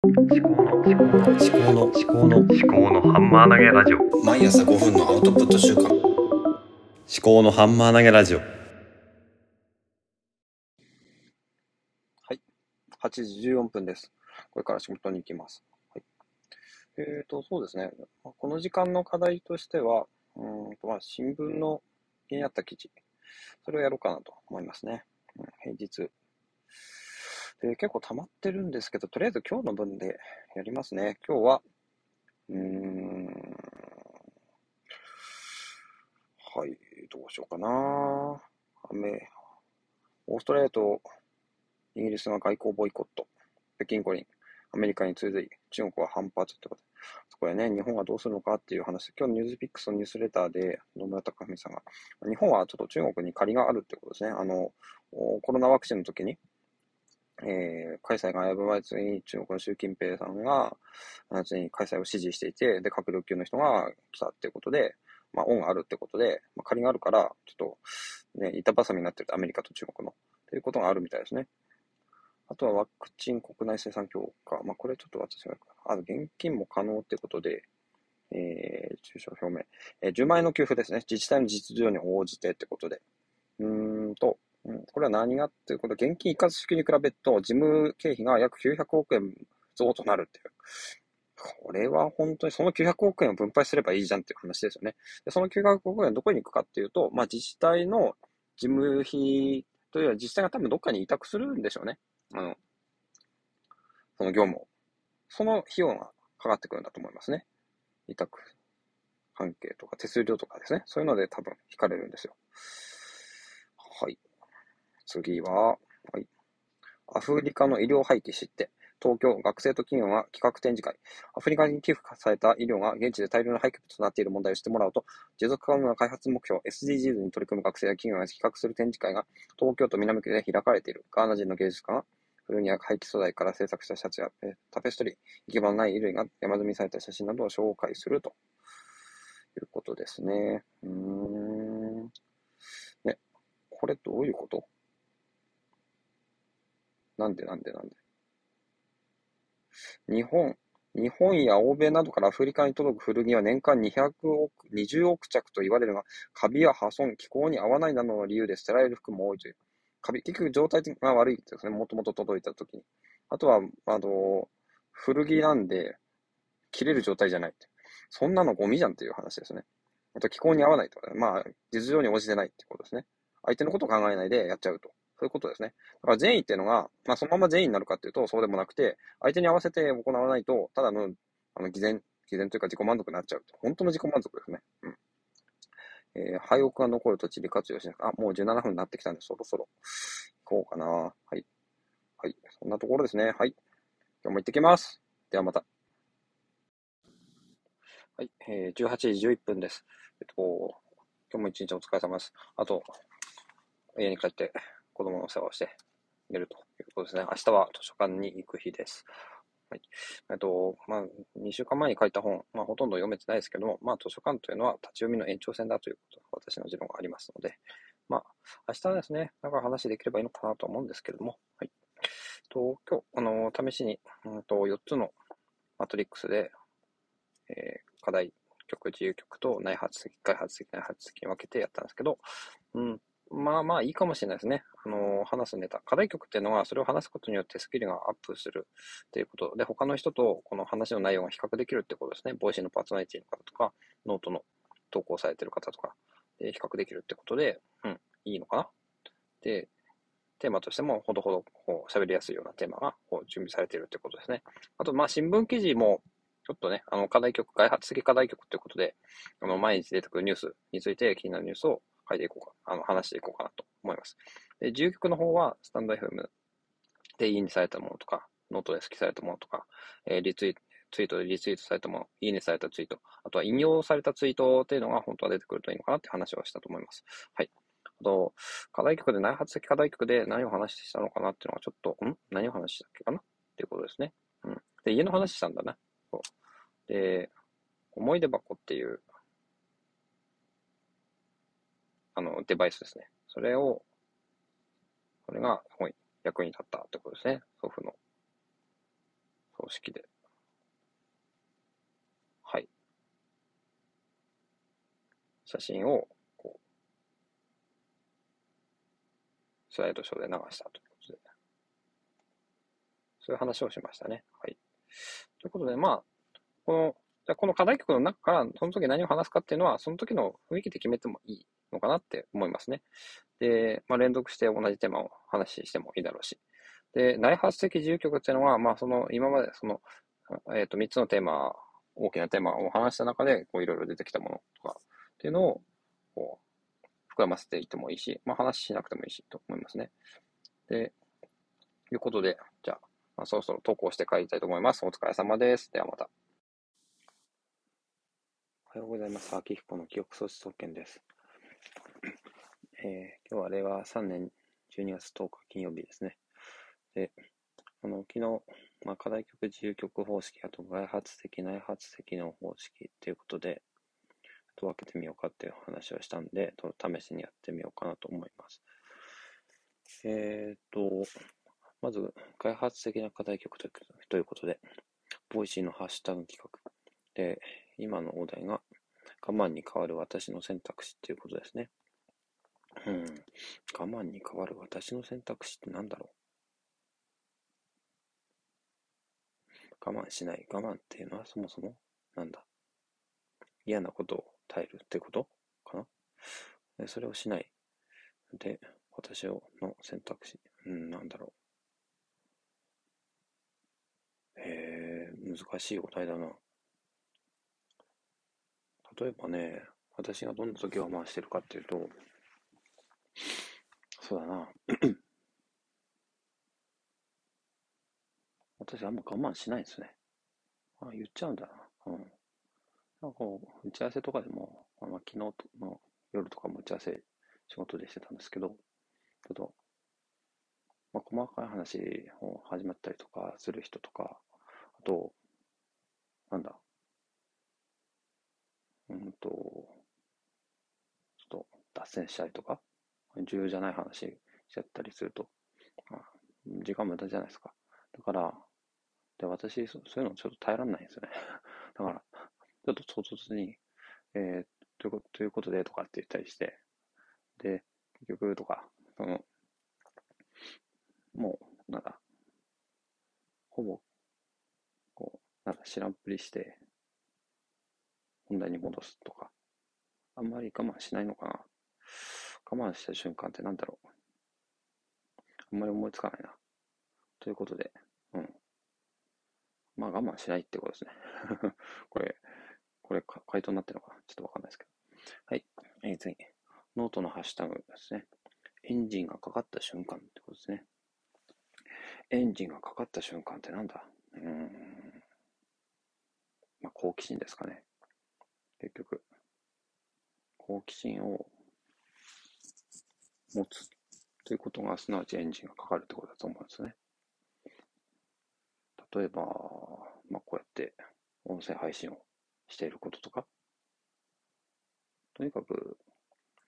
思考の思考の思考の思考の思考のハンマー投げラジオ毎朝5分のアウトプット週間思考のハンマー投げラジオ8時14分です。これから仕事に行きます。はい、えーと、そうですね。まあこの時間の課題としては、うーんとまあ、新聞の気になった記事、それをやろうかなと思いますね。うん、平日。で結構溜まってるんですけど、とりあえず今日の分でやりますね。今日は、うーん、はい、どうしようかな。雨、オーストラリアとイギリスが外交ボイコット。北京五輪。アメリカに続い中国は反発ってことで。こでね、日本はどうするのかっていう話。今日ニュースピックスのニュースレターで野村隆文さんが、日本はちょっと中国に借りがあるってことですね。あの、コロナワクチンの時に、えー開催が危ぶまれずに中国の習近平さんが、夏に開催を支持していて、で、閣僚級の人が来たっていうことで、まあ、恩があるってことで、まあ、借りがあるから、ちょっと、ね、板挟みになってるとアメリカと中国の、ということがあるみたいですね。あとはワクチン国内生産強化。まあ、これちょっと私が、あの、現金も可能ってことで、えー、中小表明。えー10万円の給付ですね。自治体の実情に応じてってことで。うーんと、うん、これは何がっていうこと、現金一括支給に比べると、事務経費が約900億円増となるっていう。これは本当にその900億円を分配すればいいじゃんっていう話ですよね。でその900億円どこに行くかっていうと、まあ、自治体の事務費というよりは自治体が多分どっかに委託するんでしょうね。あの、その業務を。その費用がかかってくるんだと思いますね。委託関係とか手数料とかですね。そういうので多分引かれるんですよ。はい。次は、はい。アフリカの医療廃棄知って、東京学生と企業が企画展示会。アフリカに寄付された医療が現地で大量の廃棄物となっている問題を知ってもらうと、持続可能な開発目標 SDGs に取り組む学生や企業が企画する展示会が東京都南区で開かれている。ガーナ人の芸術家が古着や廃棄素材から制作したシャツやタペストリー、行き場のない衣類が山積みされた写真などを紹介するということですね。うーん。ね、これどういうこと？なんでなんでなんで日本、日本や欧米などからアフリカに届く古着は年間200億、20億着と言われるが、カビや破損、気候に合わないなどの理由で捨てられる服も多いという。カビ、結局状態が悪いですね。もともと届いた時に。あとは、あの、古着なんで、切れる状態じゃないって。そんなのゴミじゃんっていう話ですね。あと気候に合わないってことで、まあ、実情に応じてないってことですね。相手のことを考えないでやっちゃうと。そういうことですね。だから善意っていうのが、まあそのまま善意になるかっていうと、そうでもなくて、相手に合わせて行わないと、ただの、あの、偽善、偽善というか自己満足になっちゃう。本当の自己満足ですね。うん。えー、廃屋が残る土地で活用しなくあ、もう17分になってきたんで、そろそろ行こうかな。はい。はい。そんなところですね。はい。今日も行ってきます。ではまた。はい。えー、18時11分です。えっと、今日も一日お疲れ様です。あと、家に帰って子供の世話をして寝るということですね。明日は図書館に行く日です。はい。えっと、まあ、2週間前に書いた本、まあ、ほとんど読めてないですけども、まあ、図書館というのは立ち読みの延長線だということが私の持論がありますので、まあ、明日はですね、なんか話できればいいのかなと思うんですけども、はい。と、今日、あの、試しに、うんと、4つのマトリックスで、えー課題曲、自由曲と内発的、開発的、内発的に分けてやったんですけど、うん、まあまあいいかもしれないですね。あの、話すネタ。課題曲っていうのは、それを話すことによってスキルがアップするっていうことで、他の人とこの話の内容が比較できるってことですね。ボイシーのパーソナリティの方とか、ノートの投稿されてる方とか、で比較できるってことで、うん、いいのかなで、テーマとしてもほどほどこう喋りやすいようなテーマがこう準備されているってことですね。あと、まあ新聞記事も、ちょっとね、あの課題曲、外発的課題曲ということで、あの毎日出てくるニュースについて気になるニュースを書いていこうか、あの話していこうかなと思います。で、自由曲の方は、スタンド FM でいいねされたものとか、ノートで好きされたものとか、えーリツイツイートでリツイートされたもの、いいねされたツイート、あとは引用されたツイートっていうのが本当は出てくるといいのかなって話をしたと思います。はい。あと、課題曲で内発的課題曲で何を話したのかなっていうのがちょっと、ん？何を話したっけかな？っていうことですね。うん。で、家の話したんだね。そう。で、思い出箱っていう、あの、デバイスですね。それを、それが、すごい役に立ったってことですね。祖父の、葬式で。はい。写真を、こう、スライドショーで流したということで。そういう話をしましたね。はい。ということで、まあ、この、じゃこの課題曲の中から、その時何を話すかっていうのは、その時の雰囲気で決めてもいいのかなって思いますね。で、まあ、連続して同じテーマを話してもいいだろうし。で、内発的自由曲っていうのは、まあ、その、今までその、えっ、と、3つのテーマ、大きなテーマを話した中で、こう、いろいろ出てきたものとかっていうのを、こう、膨らませていってもいいし、まあ、話しなくてもいいし、と思いますね。で、いうことで、じゃあ、まあ、そろそろ投稿して帰りたいと思います。お疲れ様です。ではまた。おはようございます。秋彦の記憶喪失総研です。えー今日は令和3年12月10日金曜日ですね。で、あの、昨日、まあ、課題曲、自由曲方式、あと外発的、内発的の方式ということで、と分けてみようかっていう話をしたんで、と試しにやってみようかなと思います。えっ、と、まず、外発的な課題曲ということで、ボイシーのハッシュタグ企画。で、今のお題が、我慢に変わる私の選択肢っていうことですね。うん。我慢に変わる私の選択肢って何だろう？我慢しない。我慢っていうのはそもそもなんだ？嫌なことを耐えるってことかな？でそれをしない。で、私をの選択肢。うん、なんだろう。へえ、難しいお題だな。例えばね、私がどんな時を我慢してるかっていうと、そうだな。私あんま我慢しないですね。あ、言っちゃうんだな。うん。なんかこう、打ち合わせとかでも、まあ、昨日の夜とかも打ち合わせ仕事でしてたんですけど、ちょっと、まあ、細かい話を始まったりとかする人とか、あと、なんだ、うんと、ちょっと脱線したりとか、重要じゃない話しちゃったりすると、時間無駄じゃないですか。だから、で、私、そういうのちょっと耐えられないんですよね。だから、ちょっと唐突に、えー、ということということでとかって言ったりして、で、結局とか、その、もう、なんだ、ほぼ、こう、なんか知らんぷりして、本題に戻すとか、あんまり我慢しないのかな。我慢した瞬間ってなんだろう。あんまり思いつかないな。ということで、うん。まあ我慢しないってことですね。これ、これ回答になってるのかなちょっとわかんないですけど。はい。えー、次。ノートのハッシュタグですね。エンジンがかかった瞬間ってことですね。エンジンがかかった瞬間ってなんだ？うん。まあ好奇心ですかね。結局。好奇心を持つということが、すなわちエンジンがかかるってことだと思うんですね。例えば、まあ、こうやって音声配信をしていることとか、とにかく、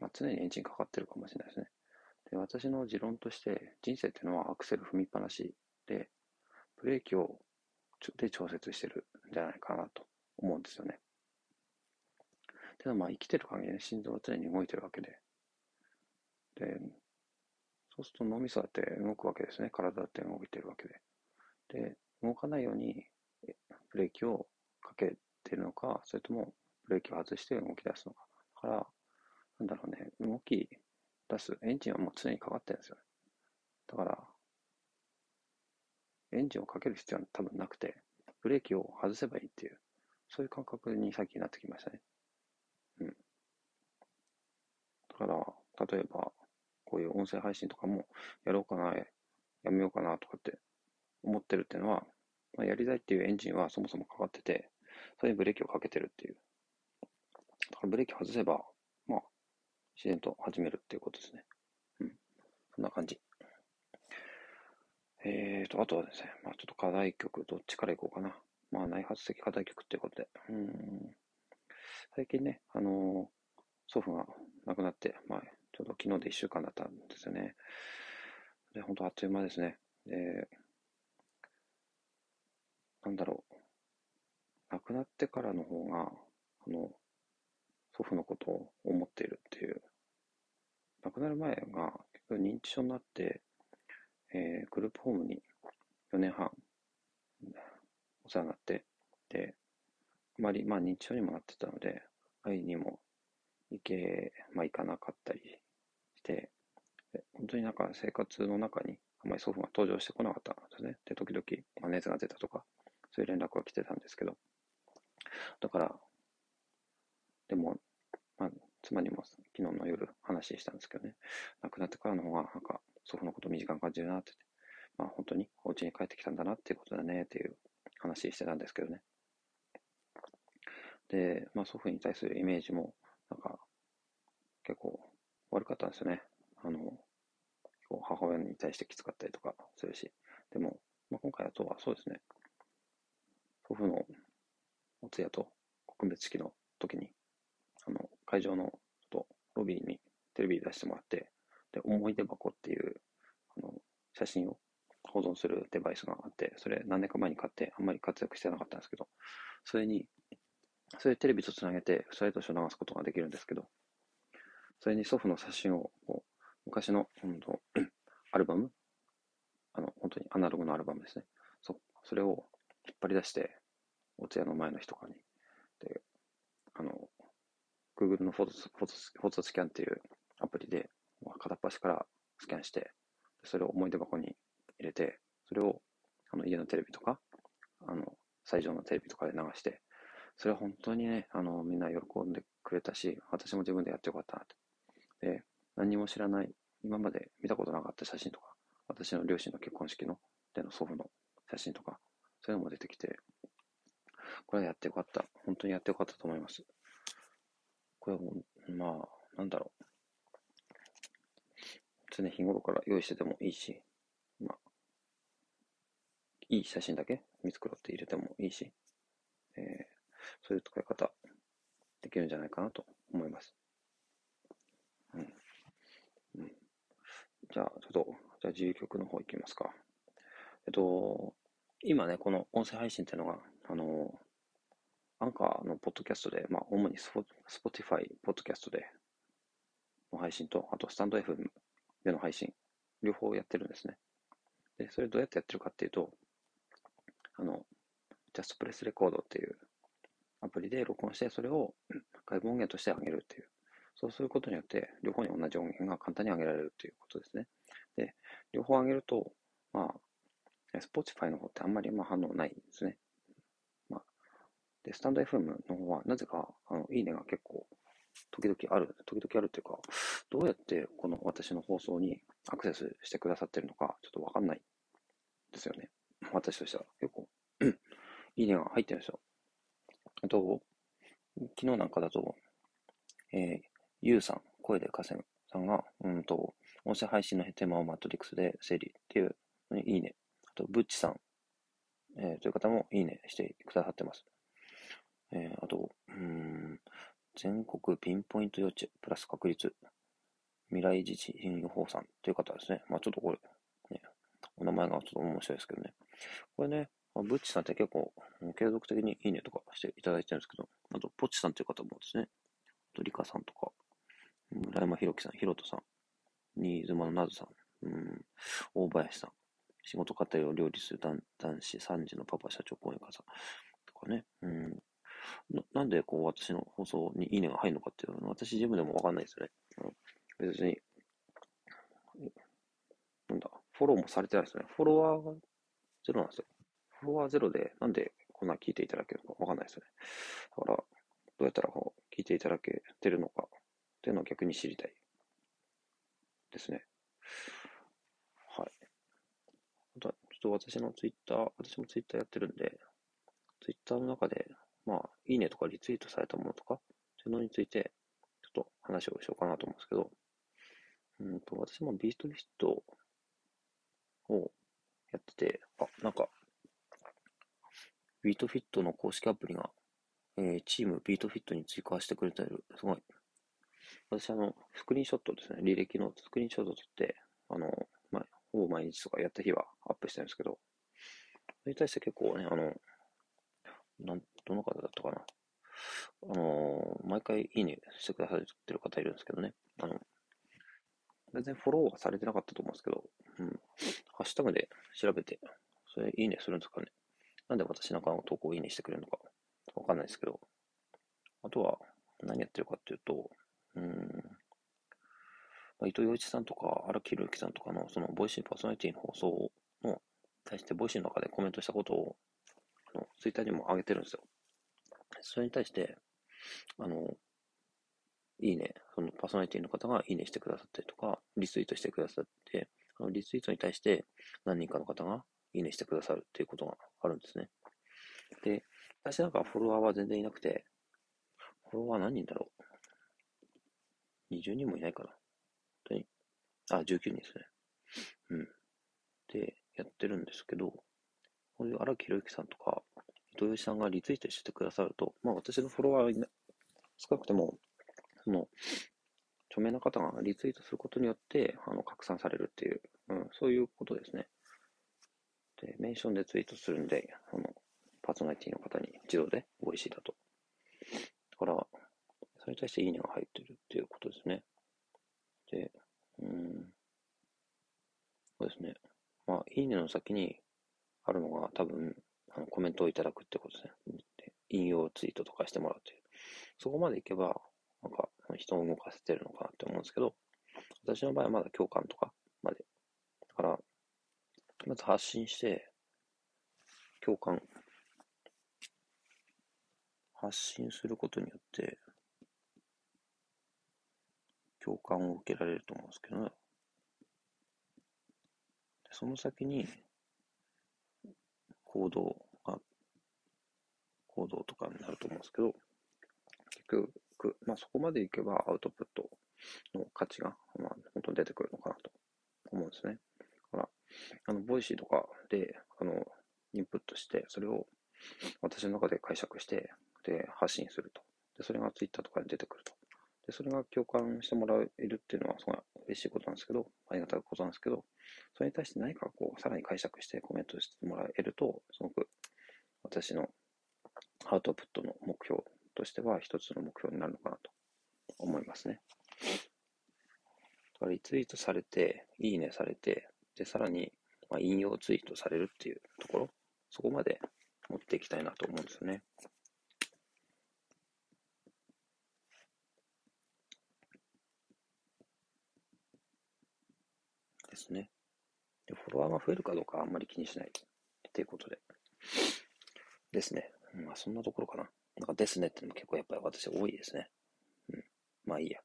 まあ、常にエンジンかかってるかもしれないですね。で、私の持論として、人生っていうのはアクセル踏みっぱなしで、ブレーキをちょで調節してるんじゃないかなと思うんですよね。ただまあ生きてる限りね、心臓は常に動いてるわけで。で、そうすると脳みそだって動くわけですね。体だって動いてるわけで。で、動かないようにブレーキをかけてるのか、それともブレーキを外して動き出すのか。だから、なんだろうね、動き出す、エンジンはもう常にかかってるんですよね。だから、エンジンをかける必要は多分なくて、ブレーキを外せばいいっていう、そういう感覚に最近なってきましたね。うん。だから、例えば、こういう音声配信とかも、やろうかな、やめようかなとかって思ってるっていうのは、まあ、やりたいっていうエンジンはそもそもかかってて、それにブレーキをかけてるっていう。だからブレーキ外せば、まあ、自然と始めるっていうことですね。うん。そんな感じ。えーと、あとはですね、まあちょっと課題曲、どっちからいこうかな。まあ内発的課題曲っていうことで。うん。最近ね、あのー祖父が亡くなって、まあ、ちょうど昨日で1週間だったんですよね。で、本当あっという間ですね。で、なんだろう、亡くなってからの方が、あの、祖父のことを思っているっていう、亡くなる前が結局認知症になって、えー、グループホームに4年半お世話になって、で、あまり、まあ認知症にもなってたので、会いにも行け、まあ行かなかったりして、本当になんか生活の中にあまり祖父が登場してこなかったんですね。で、時々、まあ、熱が出たとか、そういう連絡が来てたんですけど、だから、でも、まあ、妻にも昨日の夜話したんですけどね、亡くなってからの方が、なんか、祖父のこと身近に感じるなってまあ本当にお家に帰ってきたんだなっていうことだねっていう話してたんですけどね。で、まあ祖父に対するイメージも、なんか、結構悪かったんですよね。に対してきつかったりとかするし。でも、まあ、今回あとはそうですね。祖父のお通夜と告別式の時に、あの、会場のとロビーにテレビ出してもらって、で、思い出箱っていう、あの、写真を保存するデバイスがあって、それ何年か前に買ってあんまり活躍してなかったんですけど、それに、それテレビとつなげてスライドショー流すことができるんですけど、それに祖父の写真を、昔の、本当アルバム？あの、本当にアナログのアルバムですね。そ、それを引っ張り出して、お通夜の前の日とかに、で、あの、Google のフォトフォトフォトスキャンっていうアプリで、片っ端からスキャンして、それを思い出箱に入れて、それをあの家のテレビとか、あの、最上のテレビとかで流して、それは本当にね、あの、みんな喜んでくれたし、私も自分でやってよかったなと。で、何も知らない、今まで見たことなかった写真とか、私の両親の結婚式の、での祖父の写真とか、そういうのも出てきて、これはやってよかった。本当にやってよかったと思います。これはもうまあ、なんだろう。常日頃から用意しててもいいし、まあ、いい写真だけ見繕って入れてもいいし、えー、そういう使い方できるんじゃないかなと思います。うん。うん、と、じゃあ自由曲の方行きますか。えっと、今ね、この音声配信っていうのが、あの、アンカーのポッドキャストで、まあ、主にスポスポティファイポッドキャストでの配信と、あとスタンド F での配信、両方やってるんですね。で、それどうやってやってるかっていうと、あの、Just Press Record っていうアプリで録音して、それを外部音源として上げるっていう。そうすることによって、両方に同じ音源が簡単に上げられるということですね。で、両方上げると、まあ、Spotify の方ってあんまりまあ反応ないんですね。まあ、で、スタンド FM の方は、なぜか、あの、いいねが結構、時々ある、時々あるっていうか、どうやってこの私の放送にアクセスしてくださってるのか、ちょっとわかんないですよね。私としては。結構、いいねが入ってるんですよ。あと、昨日なんかだと、えー、ゆうさん、声で稼ぐさんが、うんと、音声配信のテーマをマトリックスで整理っていういいね。あと、ブッチさん、えー、という方もいいねしてくださってます。えー、あと、うん、全国ピンポイント予知プラス確率未来自治予報さんという方ですね。まあちょっとこれ、ね、お名前がちょっと面白いですけどね。これね、まあ、ブッチさんって結構継続的にいいねとかしていただいてるんですけど、あと、ポッチさんという方もですね、あと、リカさんとか、村山弘樹さん、ヒロトさん、新妻のなずさん、うん、大林さん、仕事家庭を料理する男子3時のパパ社長講演家さんとかね、うん、ななんでこう私の放送にいいねが入るのかっていうのは私自分でもわかんないですよね。別に、なんだ、フォローもされてないですよね。フォロワーがゼロなんですよ。フォロワーゼロで、なんでこんな聞いていただけるのかわかんないですよね。だから、どうやったらこう聞いていただけてるのかっていうのを逆に知りたいですね。はい。あとは、ちょっと私のツイッター、私もツイッターやってるんで、ツイッターの中で、まあ、いいねとかリツイートされたものとか、そういうのについて、ちょっと話をしようかなと思うんですけど、うんと、私もビートフィットをやってて、あ、なんか、ビートフィットの公式アプリが、えー、チームビートフィットに追加してくれてる。すごい。私、あの、スクリーンショットですね、履歴のスクリーンショットを撮って、あの、まあ、ほぼ毎日とかやった日はアップしてるんですけど、それに対して結構ね、あの、どの方だったかな。あの毎回いいねしてくださってる方いるんですけどね。あの、全然フォローはされてなかったと思うんですけど、うん。ハッシュタグで調べて、それいいねするんですかね。なんで私なんかの投稿をいいねしてくれるのかわかんないですけど、あとは何やってるかっていうと、うーん、まあ、伊藤羊一さんとか荒木博行さんとかのそのボイシーパーソナリティの放送の対してボイシーの中でコメントしたことをあのツイッターにも上げてるんですよ。それに対して、あの、いいね、そのパーソナリティの方がいいねしてくださったりとか、リツイートしてくださって、あのリツイートに対して何人かの方がいいねしてくださるっていうことがあるんですね。で、私なんかフォロワーは全然いなくて、フォロワー何人だろう ?20 人もいないかな。当に。あ、19人ですね。うん。で、やってるんですけど、こういう荒木宏之さんとか、伊藤洋一さんがリツイートしてくださると、まあ私のフォロワーはいな少なくても、その、著名な方がリツイートすることによって、あの、拡散されるっていう、うん、そういうことですね。で、メンションでツイートするんで、あの、パーソナリティの方に自動で、美味しいだと。だから、それに対していいねが入ってるっていうことですね。で、うん、そうですね。まあ、いいねの先にあるのが多分、あのコメントをいただくってことですね。引用ツイートとかしてもらうという。そこまでいけば、なんか、人を動かせてるのかなって思うんですけど、私の場合はまだ共感とかまで。だから、まず発信して、共感。発信することによって、共感を受けられると思うんですけどね。その先に、行動が、行動とかになると思うんですけど、結局、まあそこまでいけばアウトプットの価値が、まあ本当に出てくるのかなと思うんですね。だから、あの、ボイシーとかで、あの、インプットして、それを私の中で解釈して、で、発信すると。で、それがツイッターとかに出てくると。で、それが共感してもらえるっていうのは、すごい嬉しいことなんですけど、ありがたいことなんですけど、それに対して何かこう、さらに解釈してコメントしてもらえると、すごく私のアウトプットの目標としては一つの目標になるのかなと思いますね。だからリツイートされて、いいねされて、で、さらに、ま、引用ツイートされるっていうところ、そこまで持っていきたいなと思うんですよね。ですね。で、フォワーが増えるかどうかあんまり気にしないっていうことで。ですね。まあそんなところかな。なんかですねってのも結構やっぱり私多いですね。うん。まあいいや。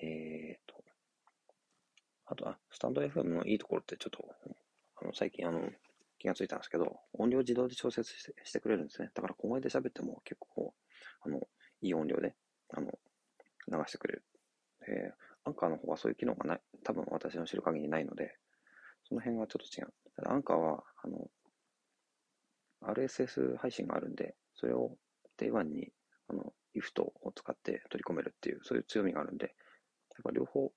えーと。あと、あ、スタンド FM のいいところってちょっと、あの、最近あの、気がついたんですけど、音量自動で調節してしてくれるんですね。だから小声で喋っても結構、あの、いい音量で、あの、流してくれる。えーアンカーの方はそういう機能がない、多分私の知る限りないので、その辺はちょっと違う。ただアンカーは、あの、RSS 配信があるんで、それを Day1 に、あの、IFT を使って取り込めるっていう、そういう強みがあるんで、やっぱ両方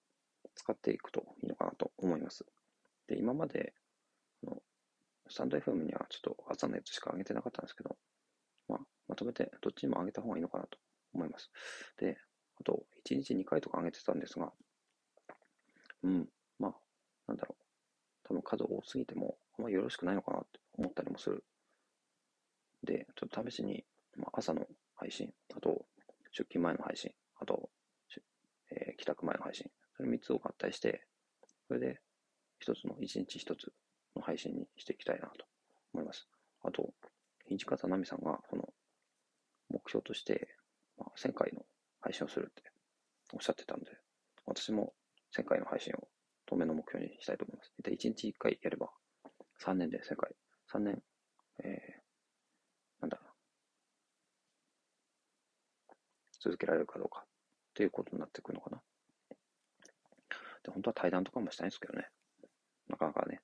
使っていくといいのかなと思います。で、今まで、あの、スタンド FM にはちょっと朝のやつしか上げてなかったんですけど、まあ、まとめてどっちにも上げた方がいいのかなと思います。で、あと、1日2回とか上げてたんですが、うん、まあ、なんだろう。多分数多すぎても、あんまよろしくないのかなって思ったりもする。で、ちょっと試しに、まあ、朝の配信、あと、出勤前の配信、あと、えー帰宅前の配信、それ3つを合体して、それで、一つの、1日1つの配信にしていきたいなと思います。あと、土方奈美さんが、その、目標として、まあ、1000回の配信をするっておっしゃってたんで、私も1000回の配信を当面の目標にしたいと思います。大体1日1回やれば、3年で1000回。3年、えー、なんだ、続けられるかどうかっていうことになってくるのかな。で、本当は対談とかもしたいんですけどね。なかなかね、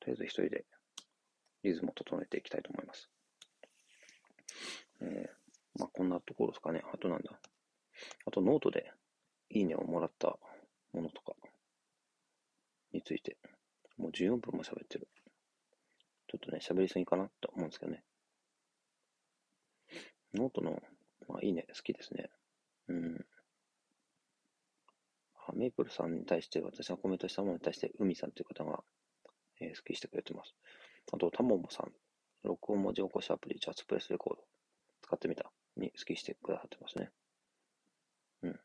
とりあえず一人でリズムを整えていきたいと思います。えー、まあこんなところですかね。あとなんだ。あとノートでいいねをもらったものとかについて、もう14分も喋ってる。ちょっとね、喋りすぎかなと思うんですけどね。ノートの、まあいいね、好きですね。うん。あメイプルさんに対して、私がコメントしたものに対して、海さんという方が、えー好きしてくれてます。あと、タモモさん、録音文字起こしアプリ、 Just Press Record、使ってみた、に好きしてくださってますね。うん。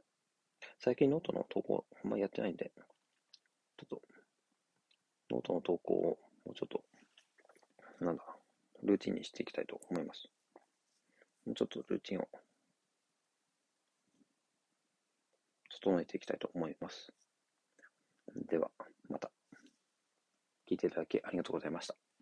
最近ノートの投稿、あんまりやってないんで、ちょっと、ノートの投稿をもうちょっと、なんだ、ルーティンにしていきたいと思います。もうちょっとルーティンを整えていきたいと思います。では、また。聞いていただきありがとうございました。